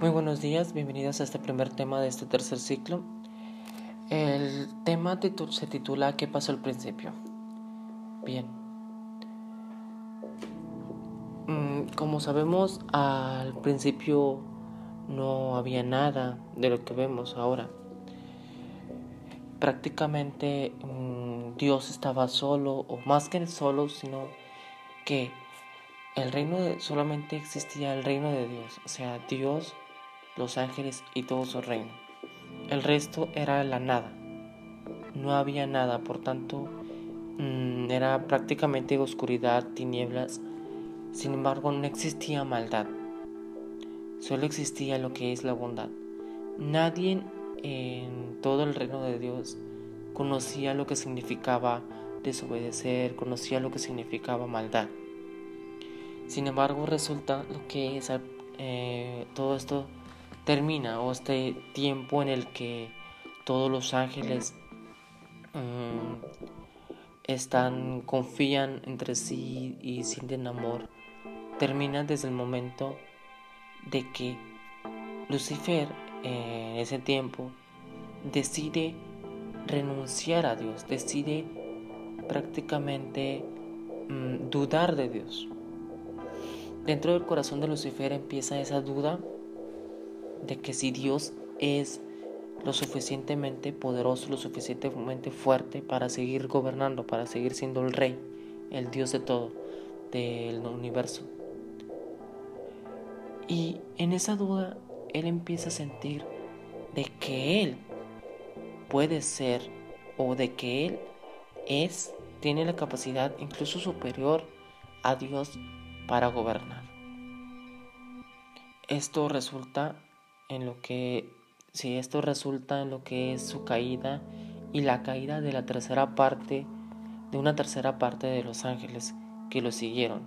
Muy buenos días, bienvenidos a este primer tema de este tercer ciclo. El tema se titula ¿Qué pasó al principio? Bien. Mm, como sabemos, al principio no había nada de lo que vemos ahora. Prácticamente mm, Dios estaba solo, o más que solo, sino que el reino de, solamente existía el reino de Dios, o sea, Dios los ángeles y todo su reino. El resto era la nada. No había nada, por tanto, mm, era prácticamente oscuridad, tinieblas. Sin embargo, no existía maldad. Solo existía lo que es la bondad. Nadie en todo el reino de Dios conocía lo que significaba desobedecer, conocía lo que significaba maldad. Sin embargo, resulta lo que es eh, todo esto termina o este tiempo en el que todos los ángeles mm, están confían entre sí y sienten amor termina desde el momento de que Lucifer en ese tiempo decide renunciar a Dios decide prácticamente mm, dudar de Dios. Dentro del corazón de Lucifer empieza esa duda de que si Dios es lo suficientemente poderoso, lo suficientemente fuerte para seguir gobernando, para seguir siendo el rey, el Dios de todo, del universo. Y en esa duda, él empieza a sentir de que él puede ser o de que él es, tiene la capacidad incluso superior a Dios para gobernar. Esto resulta en lo que, si esto resulta en lo que es su caída y la caída de la tercera parte, de una tercera parte de los ángeles que lo siguieron.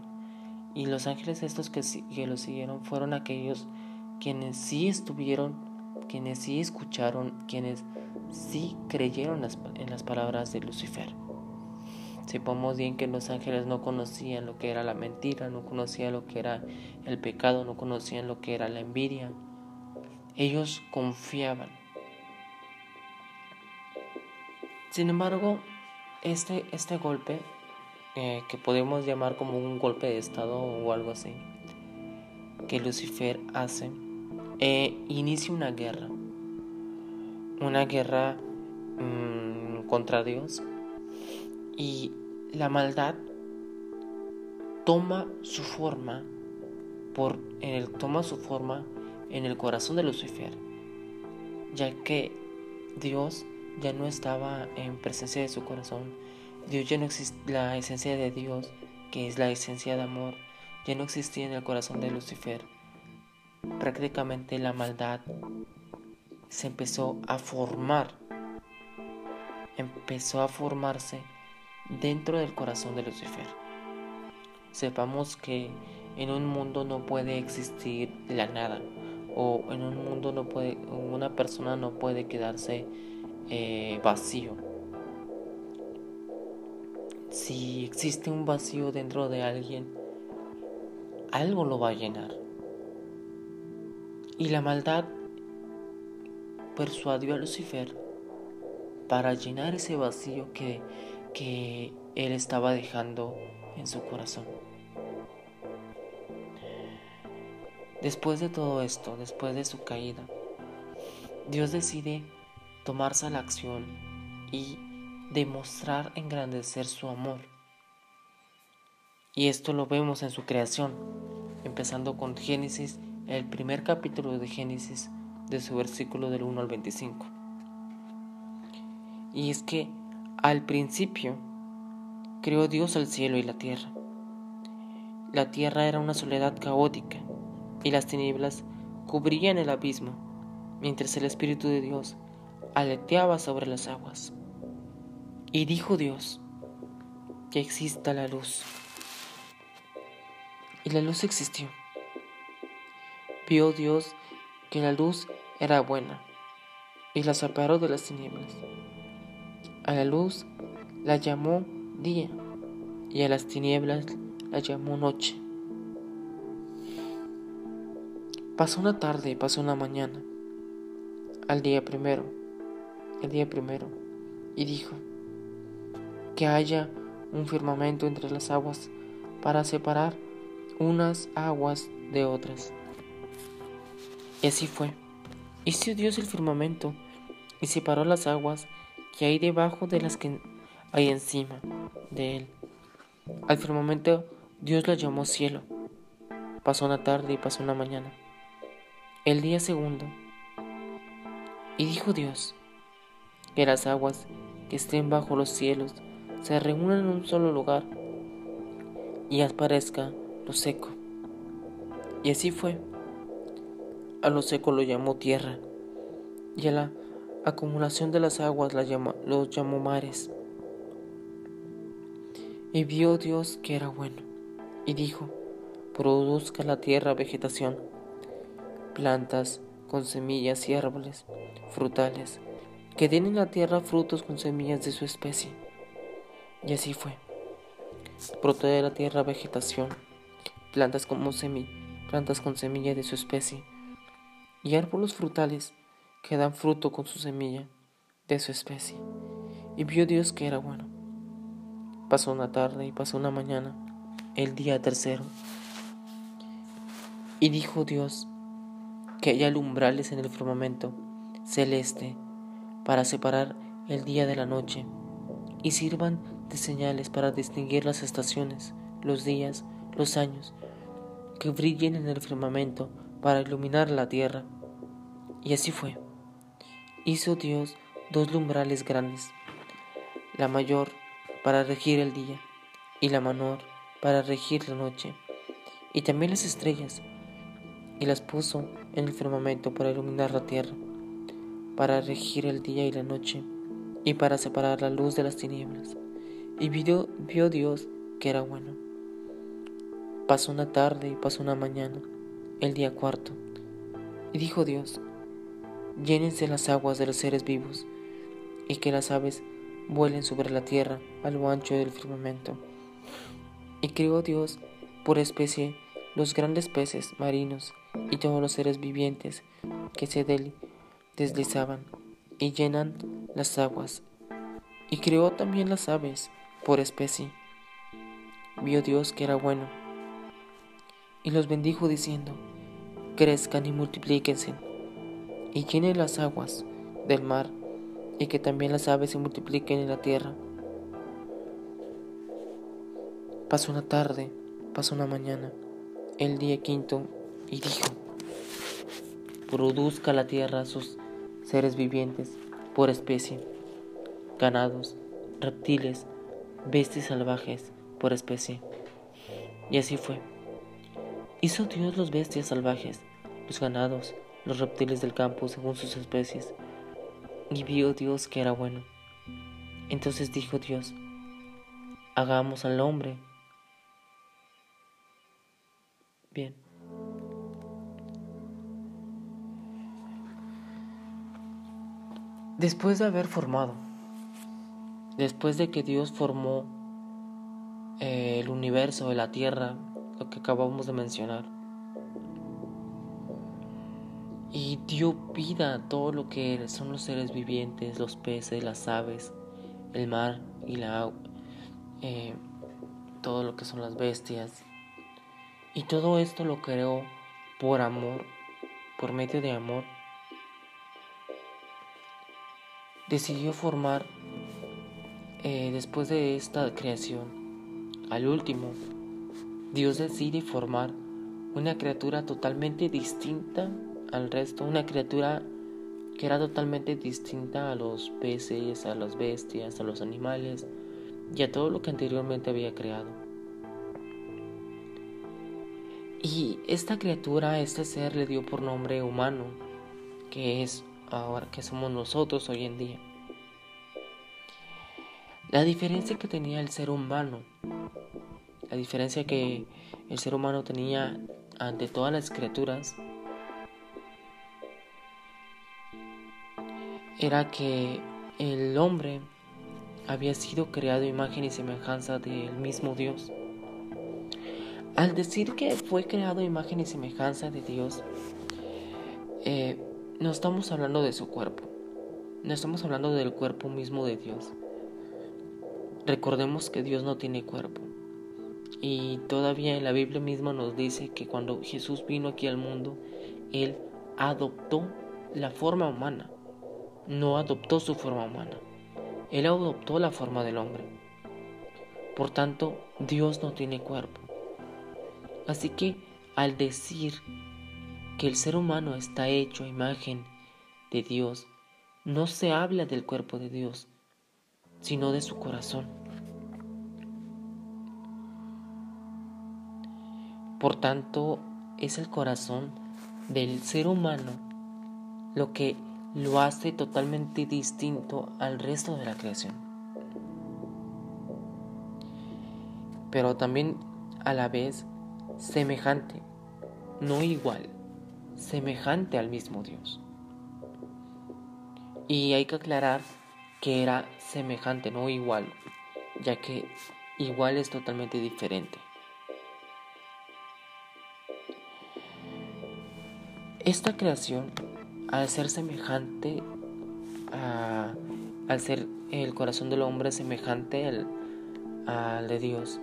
Y los ángeles estos que, que lo siguieron fueron aquellos quienes sí estuvieron, quienes sí escucharon, quienes sí creyeron en las palabras de Lucifer. Sepamos bien que los ángeles no conocían lo que era la mentira, no conocían lo que era el pecado, no conocían lo que era la envidia, ellos confiaban. Sin embargo, este, este golpe, eh, que podemos llamar como un golpe de estado o algo así, que Lucifer hace, eh, inicia una guerra. Una guerra mm, contra Dios. Y la maldad toma su forma por toma su forma en el corazón de Lucifer, ya que Dios ya no estaba en presencia de su corazón, Dios ya no la esencia de Dios, que es la esencia de amor, ya no existía en el corazón de Lucifer. Prácticamente la maldad se empezó a formar, empezó a formarse dentro del corazón de Lucifer. Sepamos que en un mundo no puede existir la nada, o en un mundo no puede, una persona no puede quedarse eh, vacío. Si existe un vacío dentro de alguien, algo lo va a llenar. Y la maldad persuadió a Lucifer para llenar ese vacío que, que él estaba dejando en su corazón. Después de todo esto, después de su caída, Dios decide tomarse a la acción y demostrar engrandecer su amor. Y esto lo vemos en su creación, empezando con Génesis, el primer capítulo de Génesis, de su versículo del 1 al 25. Y es que al principio creó Dios el cielo y la tierra. La tierra era una soledad caótica y las tinieblas cubrían el abismo, mientras el Espíritu de Dios aleteaba sobre las aguas. Y dijo Dios, que exista la luz. Y la luz existió. Vio Dios que la luz era buena, y la separó de las tinieblas. A la luz la llamó día, y a las tinieblas la llamó noche. Pasó una tarde, pasó una mañana, al día primero, el día primero, y dijo, que haya un firmamento entre las aguas para separar unas aguas de otras. Y así fue. Hizo Dios el firmamento y separó las aguas que hay debajo de las que hay encima de él. Al firmamento Dios lo llamó cielo. Pasó una tarde y pasó una mañana. El día segundo. Y dijo Dios que las aguas que estén bajo los cielos se reúnan en un solo lugar y aparezca lo seco. Y así fue. A lo seco lo llamó tierra y a la acumulación de las aguas la los llamó mares. Y vio Dios que era bueno, y dijo, produzca la tierra vegetación, plantas con semillas y árboles frutales, que den en la tierra frutos con semillas de su especie. Y así fue. Brotó la tierra vegetación, plantas, como plantas con semilla de su especie, y árboles frutales que dan fruto con su semilla de su especie. Y vio Dios que era bueno. Pasó una tarde y pasó una mañana, el día tercero. Y dijo Dios que haya umbrales en el firmamento celeste para separar el día de la noche y sirvan de señales para distinguir las estaciones, los días, los años, que brillen en el firmamento para iluminar la tierra. Y así fue. Hizo Dios dos lumbrales grandes, la mayor para regir el día y la menor para regir la noche, y también las estrellas, y las puso en el firmamento para iluminar la tierra, para regir el día y la noche, y para separar la luz de las tinieblas. Y vio, vio Dios que era bueno. Pasó una tarde y pasó una mañana, el día cuarto. Y dijo Dios, llénense las aguas de los seres vivos, y que las aves vuelen sobre la tierra a lo ancho del firmamento. Y creó Dios por especie los grandes peces marinos y todos los seres vivientes que se deslizaban y llenan las aguas. Y creó también las aves por especie. Vio Dios que era bueno, y los bendijo diciendo, crezcan y multiplíquense, y llenen las aguas del mar, y que también las aves se multipliquen en la tierra. Pasó una tarde, pasó una mañana, el día quinto, y dijo, produzca la tierra sus seres vivientes por especie, ganados, reptiles, bestias salvajes por especie. Y así fue. Hizo Dios los bestias salvajes, los ganados, los reptiles del campo según sus especies. Y vio Dios que era bueno. Entonces dijo Dios, hagamos al hombre. Bien. Después de haber formado Después de que Dios formó eh, el universo, la tierra, lo que acabamos de mencionar, y dio vida a todo lo que son los seres vivientes, los peces, las aves, el mar y la eh, todo lo que son las bestias. Y todo esto lo creó por amor, por medio de amor. Decidió formar eh, después de esta creación, al último, Dios decide formar una criatura totalmente distinta al resto, una criatura que era totalmente distinta a los peces, a las bestias, a los animales y a todo lo que anteriormente había creado. Y esta criatura, este ser le dio por nombre humano, que es ahora que somos nosotros hoy en día. La diferencia que tenía el ser humano, la diferencia que el ser humano tenía ante todas las criaturas, era que el hombre había sido creado imagen y semejanza del mismo Dios. Al decir que fue creado imagen y semejanza de Dios, eh, no estamos hablando de su cuerpo, no estamos hablando del cuerpo mismo de Dios. Recordemos que Dios no tiene cuerpo. Y todavía en la Biblia misma nos dice que cuando Jesús vino aquí al mundo, Él adoptó la forma humana, no adoptó su forma humana. Él adoptó la forma del hombre. Por tanto, Dios no tiene cuerpo. Así que al decir que el ser humano está hecho a imagen de Dios, no se habla del cuerpo de Dios, sino de su corazón. Por tanto, es el corazón del ser humano lo que lo hace totalmente distinto al resto de la creación. Pero también a la vez semejante, no igual, semejante al mismo Dios. Y hay que aclarar que era semejante, no igual, ya que igual es totalmente diferente. Esta creación, al ser semejante, al ser el corazón del hombre semejante al, al de Dios,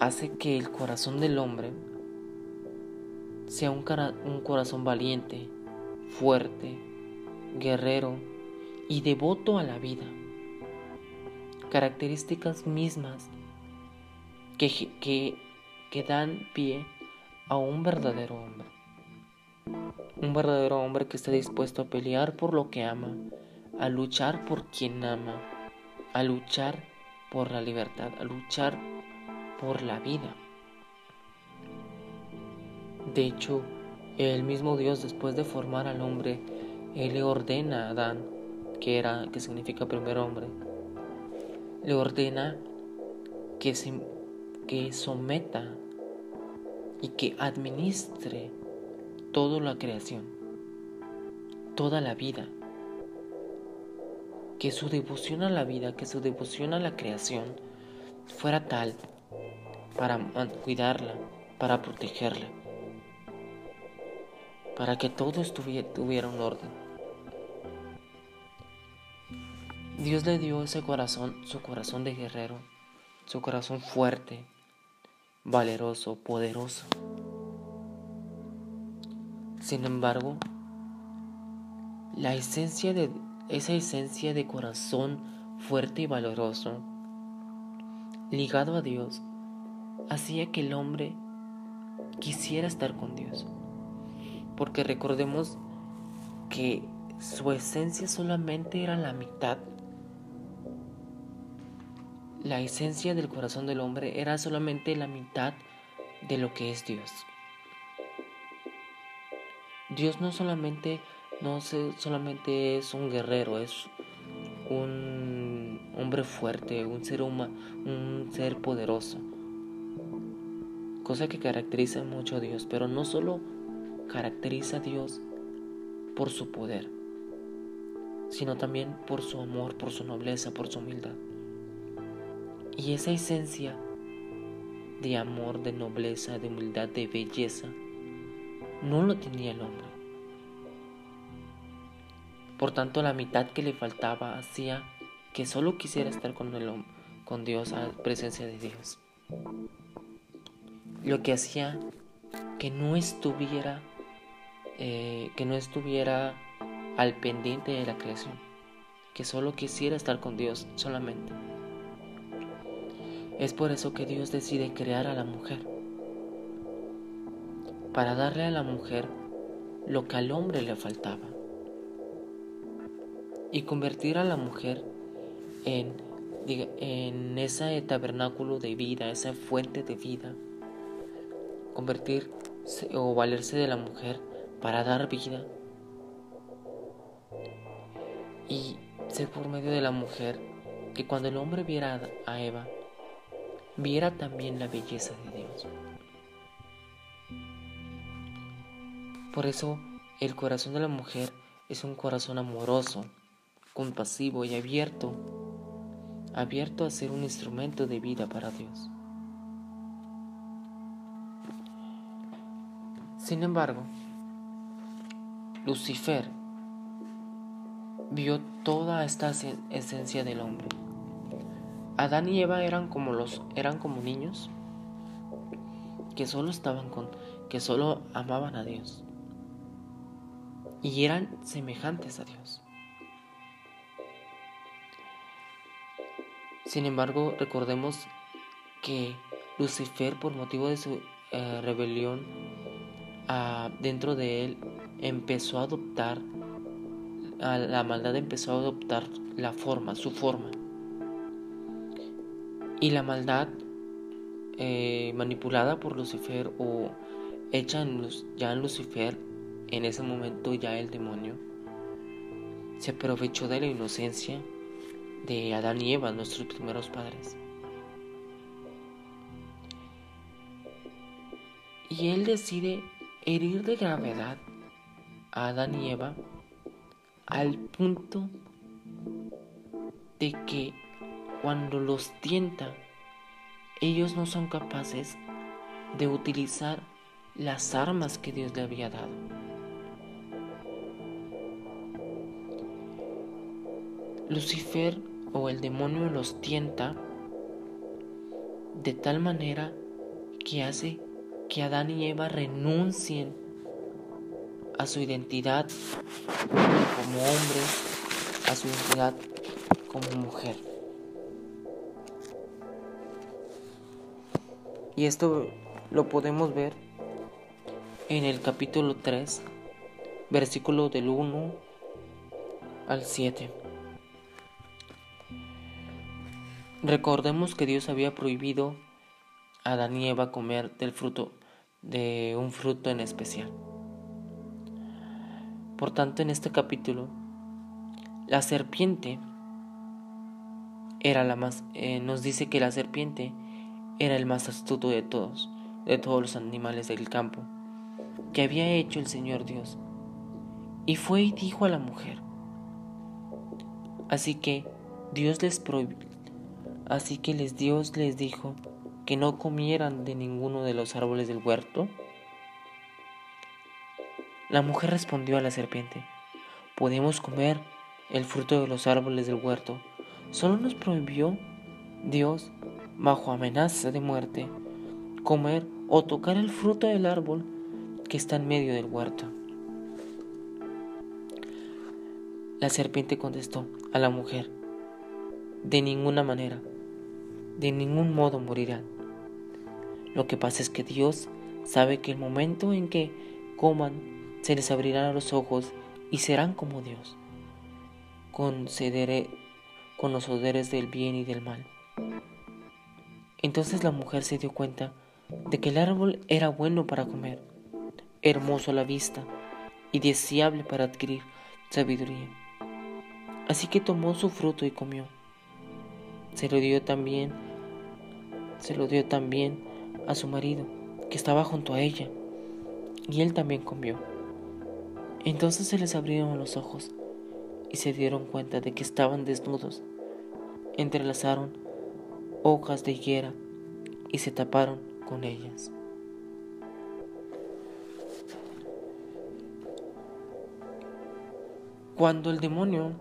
hace que el corazón del hombre sea un, un corazón valiente, fuerte, guerrero y devoto a la vida. Características mismas que, que, que dan pie a un verdadero hombre. Un verdadero hombre que está dispuesto a pelear por lo que ama, a luchar por quien ama, a luchar por la libertad, a luchar por la vida. De hecho, el mismo Dios después de formar al hombre, le ordena a Adán, que era que significa primer hombre, le ordena que se que someta y que administre toda la creación, toda la vida. Que su devoción a la vida, que su devoción a la creación fuera tal para cuidarla, para protegerla, para que todo tuviera un orden. Dios le dio ese corazón, su corazón de guerrero, su corazón fuerte, valeroso, poderoso. Sin embargo, la esencia de esa esencia de corazón fuerte y valeroso, ligado a Dios, hacía que el hombre quisiera estar con Dios. Porque recordemos que su esencia solamente era la mitad. La esencia del corazón del hombre era solamente la mitad de lo que es Dios. Dios no solamente no solamente es un guerrero, es un hombre fuerte, un ser humano, un ser poderoso cosa que caracteriza mucho a Dios, pero no solo caracteriza a Dios por su poder, sino también por su amor, por su nobleza, por su humildad. Y esa esencia de amor, de nobleza, de humildad, de belleza, no lo tenía el hombre. Por tanto, la mitad que le faltaba hacía que solo quisiera estar con, el, con Dios, a presencia de Dios lo que hacía que no estuviera eh, que no estuviera al pendiente de la creación que solo quisiera estar con Dios solamente. Es por eso que Dios decide crear a la mujer para darle a la mujer lo que al hombre le faltaba y convertir a la mujer en, en ese tabernáculo de vida, esa fuente de vida convertirse o valerse de la mujer para dar vida y ser por medio de la mujer que cuando el hombre viera a Eva, viera también la belleza de Dios. Por eso el corazón de la mujer es un corazón amoroso, compasivo y abierto, abierto a ser un instrumento de vida para Dios. Sin embargo, Lucifer vio toda esta esencia del hombre. Adán y Eva eran como los eran como niños que solo estaban con que solo amaban a Dios y eran semejantes a Dios. Sin embargo, recordemos que Lucifer, por motivo de su eh, rebelión, dentro de él empezó a adoptar, la maldad empezó a adoptar la forma, su forma. Y la maldad eh, manipulada por Lucifer o hecha ya en Lucifer en ese momento ya el demonio se aprovechó de la inocencia de Adán y Eva, nuestros primeros padres. Y él decide herir de gravedad a Adán y Eva al punto de que cuando los tienta, ellos no son capaces de utilizar las armas que Dios le había dado. Lucifer o el demonio los tienta de tal manera que hace que Adán y Eva renuncien a su identidad como hombre, a su identidad como mujer. Y esto lo podemos ver en el capítulo 3, versículo del 1 al 7. Recordemos que Dios había prohibido Adán y Eva comer del fruto, de un fruto en especial. Por tanto, en este capítulo, la serpiente era la más, eh, nos dice que la serpiente era el más astuto de todos, de todos los animales del campo, que había hecho el Señor Dios. Y fue y dijo a la mujer, así que Dios les prohibió, Así que les Dios les dijo que no comieran de ninguno de los árboles del huerto. La mujer respondió a la serpiente, podemos comer el fruto de los árboles del huerto. Solo nos prohibió Dios, bajo amenaza de muerte, comer o tocar el fruto del árbol que está en medio del huerto. La serpiente contestó a la mujer, de ninguna manera de ningún modo morirán. Lo que pasa es que Dios sabe que el momento en que coman se les abrirán los ojos y serán como Dios, con, con los poderes del bien y del mal. Entonces la mujer se dio cuenta de que el árbol era bueno para comer, hermoso a la vista y deseable para adquirir sabiduría. Así que tomó su fruto y comió. Se lo dio también se lo dio también a su marido, que estaba junto a ella, y él también comió. Entonces se les abrieron los ojos y se dieron cuenta de que estaban desnudos. Entrelazaron hojas de higuera y se taparon con ellas. Cuando el demonio,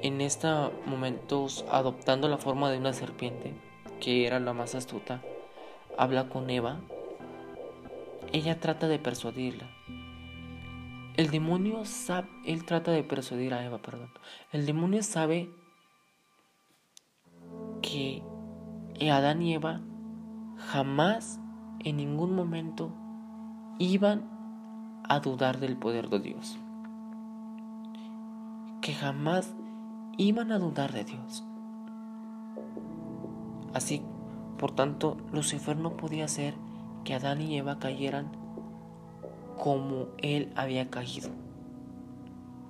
en estos momentos adoptando la forma de una serpiente, que era la más astuta, habla con Eva, ella trata de persuadirla. El demonio sabe, él trata de persuadir a Eva, perdón. El demonio sabe que Adán y Eva jamás en ningún momento iban a dudar del poder de Dios. Que jamás iban a dudar de Dios. Así, por tanto, Lucifer no podía hacer que Adán y Eva cayeran como él había caído,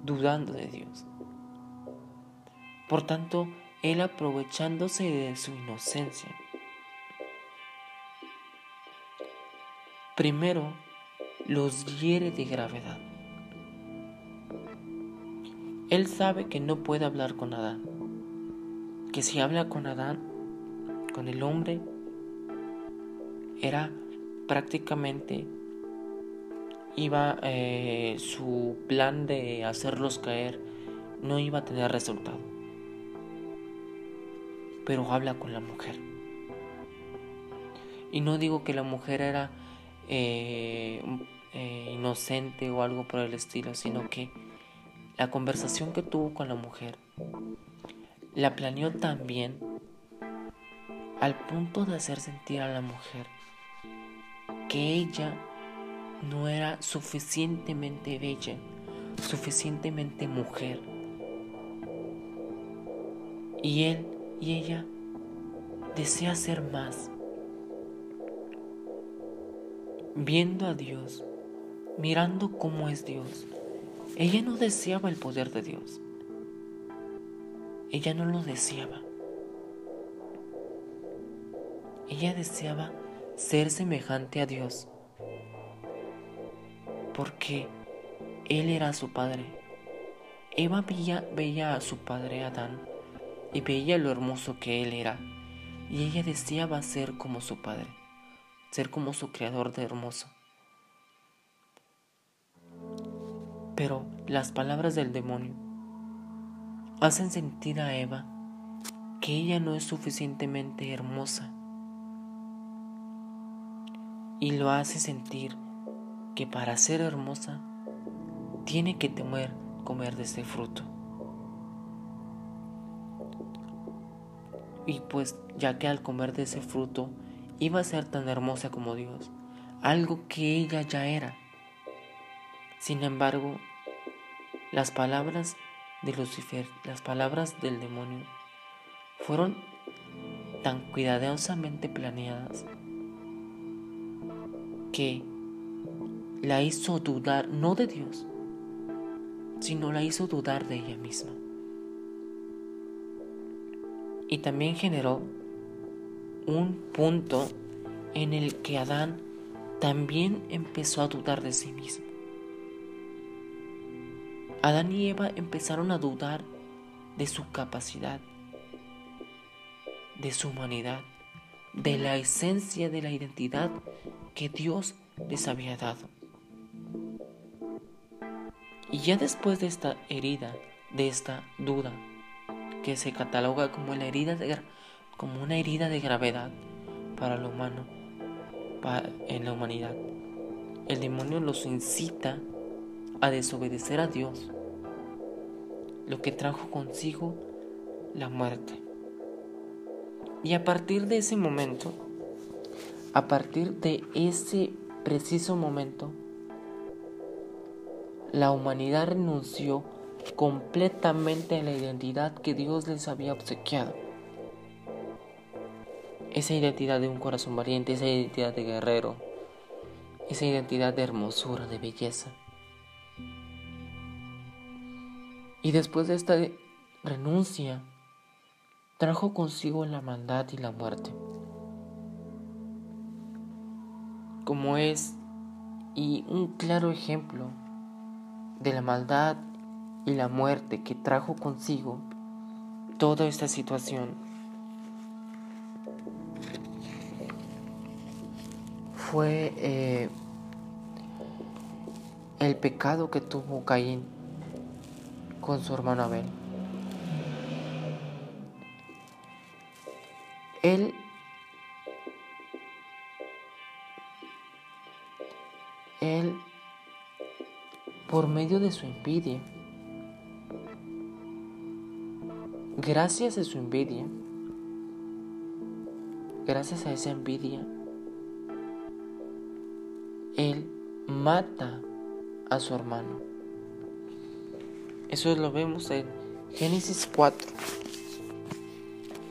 dudando de Dios. Por tanto, él aprovechándose de su inocencia, primero los hiere de gravedad. Él sabe que no puede hablar con Adán, que si habla con Adán, con el hombre era prácticamente iba eh, su plan de hacerlos caer no iba a tener resultado. Pero habla con la mujer. Y no digo que la mujer era eh, eh, inocente o algo por el estilo, sino que la conversación que tuvo con la mujer la planeó también al punto de hacer sentir a la mujer que ella no era suficientemente bella, suficientemente mujer. Y él y ella desea ser más. Viendo a Dios, mirando cómo es Dios, ella no deseaba el poder de Dios. Ella no lo deseaba. Ella deseaba ser semejante a Dios porque Él era su padre. Eva veía, a su padre Adán y veía lo hermoso que Él era y ella deseaba ser como su padre, ser como su creador de hermoso. Pero las palabras del demonio hacen sentir a Eva que ella no es suficientemente hermosa y lo hace sentir que para ser hermosa tiene que temer comer de ese fruto. Y pues ya que al comer de ese fruto iba a ser tan hermosa como Dios, algo que ella ya era. Sin embargo, las palabras de Lucifer, las palabras del demonio, fueron tan cuidadosamente planeadas que la hizo dudar no de Dios, sino la hizo dudar de ella misma. Y también generó un punto en el que Adán también empezó a dudar de sí mismo. Adán y Eva empezaron a dudar de su capacidad, de su humanidad, de la esencia de la identidad que Dios les había dado. Y ya después de esta herida, de esta duda, que se cataloga como, una herida de gravedad para lo humano, en la humanidad, el demonio los incita a desobedecer a Dios, lo que trajo consigo la muerte. Y a partir de ese momento, a partir de ese preciso momento, la humanidad renunció completamente a la identidad que Dios les había obsequiado. Esa identidad de un corazón valiente, esa identidad de guerrero, esa identidad de hermosura, de belleza. Y después de esta renuncia, trajo consigo la maldad y la muerte. Como es y un claro ejemplo de la maldad y la muerte que trajo consigo toda esta situación. Fue eh, el pecado que tuvo Caín con su hermano Abel. Él él por medio de su envidia. Gracias a su envidia, gracias a esa envidia, él mata a su hermano. Eso lo vemos en Génesis 4,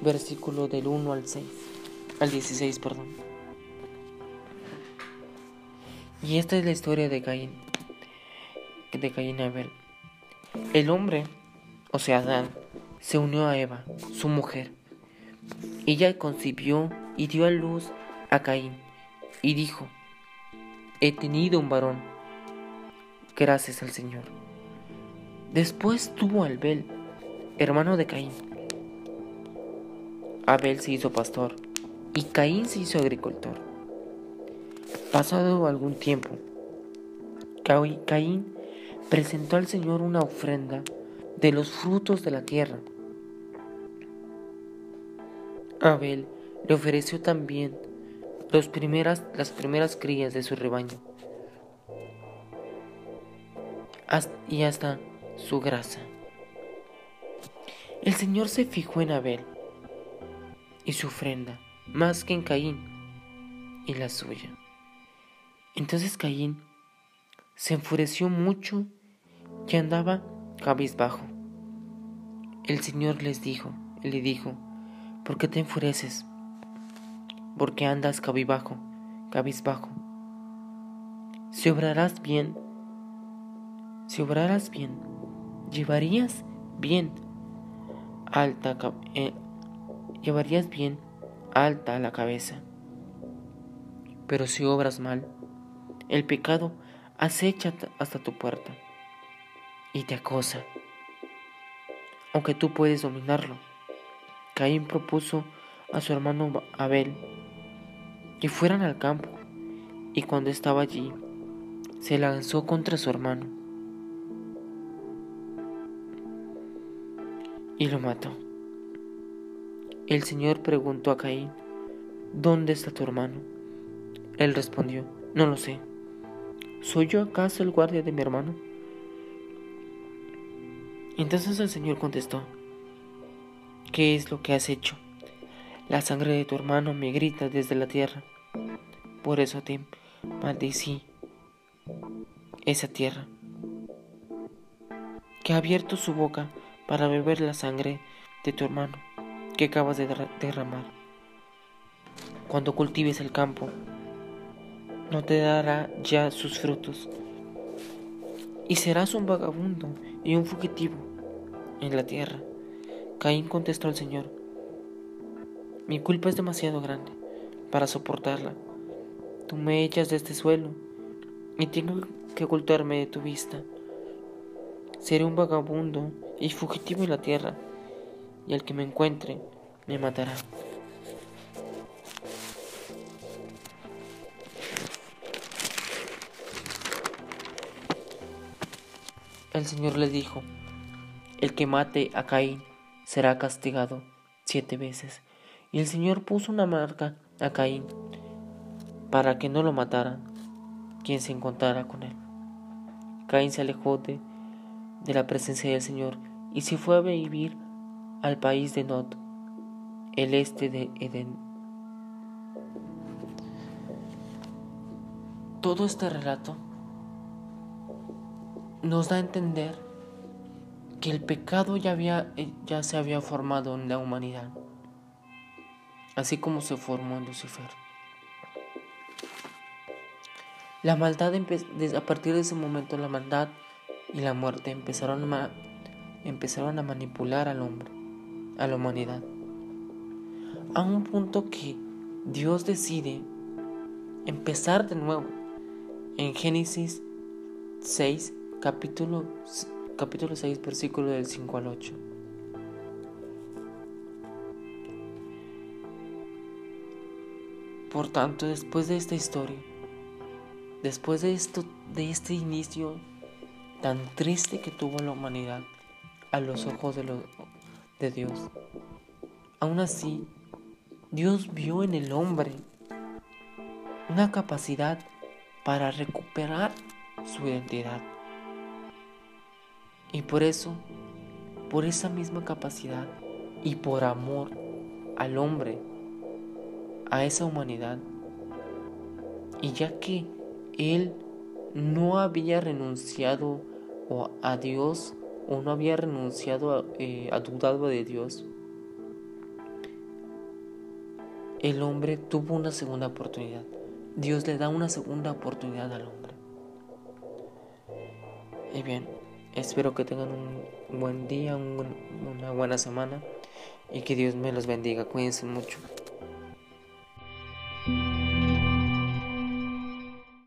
versículo del 1 al 6, al 16, perdón. Y esta es la historia de Caín de Caín y Abel. El hombre, o sea Adán, se unió a Eva, su mujer. Ella concibió y dio a luz a Caín y dijo, he tenido un varón, gracias al Señor. Después tuvo a Abel, hermano de Caín. Abel se hizo pastor y Caín se hizo agricultor. Pasado algún tiempo, Caín presentó al Señor una ofrenda de los frutos de la tierra. Abel le ofreció también primeras, las primeras crías de su rebaño y hasta su grasa. El Señor se fijó en Abel y su ofrenda más que en Caín y la suya. Entonces Caín se enfureció mucho y andaba cabizbajo. El Señor les dijo, le dijo, ¿por qué te enfureces? porque andas cabizbajo, cabizbajo. Si obrarás bien, si obrarás bien, llevarías bien alta, eh, llevarías bien alta la cabeza. Pero si obras mal, el pecado acecha hasta tu puerta y te acosa, aunque tú puedes dominarlo. Caín propuso a su hermano Abel que fueran al campo, y cuando estaba allí, se lanzó contra su hermano y lo mató. El Señor preguntó a Caín, ¿dónde está tu hermano? Él respondió, no lo sé. ¿Soy yo acaso el guardia de mi hermano? Entonces el Señor contestó, ¿qué es lo que has hecho? La sangre de tu hermano me grita desde la tierra. Por eso te maldecí esa tierra, que ha abierto su boca para beber la sangre de tu hermano que acabas de derramar. Cuando cultives el campo, no te dará ya sus frutos, y serás un vagabundo y un fugitivo en la tierra. Caín contestó al Señor, mi culpa es demasiado grande para soportarla. Tú me echas de este suelo y tengo que ocultarme de tu vista. Seré un vagabundo y fugitivo en la tierra, y el que me encuentre me matará. El Señor le dijo, el que mate a Caín será castigado siete veces. Y el Señor puso una marca a Caín para que no lo matara quien se encontrara con él. Caín se alejó de, la presencia del Señor y se fue a vivir al país de Nod, el este de Edén. Todo este relato nos da a entender que el pecado ya, había, ya se había formado en la humanidad así como se formó en Lucifer. La maldad a partir de ese momento la maldad y la muerte empezaron empezaron a manipular al hombre, a la humanidad. A un punto que Dios decide empezar de nuevo en Génesis 6, capítulo, capítulo 6, versículo del 5 al 8. Por tanto, después de esta historia, después de esto, de este inicio tan triste que tuvo la humanidad a los ojos de, de Dios, aún así, Dios vio en el hombre una capacidad para recuperar su identidad. Y por eso, por esa misma capacidad y por amor al hombre, a esa humanidad. Y ya que él no había renunciado a Dios o no había renunciado a, eh, a dudar de Dios, el hombre tuvo una segunda oportunidad. Dios le da una segunda oportunidad al hombre. Y bien, espero que tengan un buen día, una buena semana y que Dios me los bendiga. Cuídense mucho.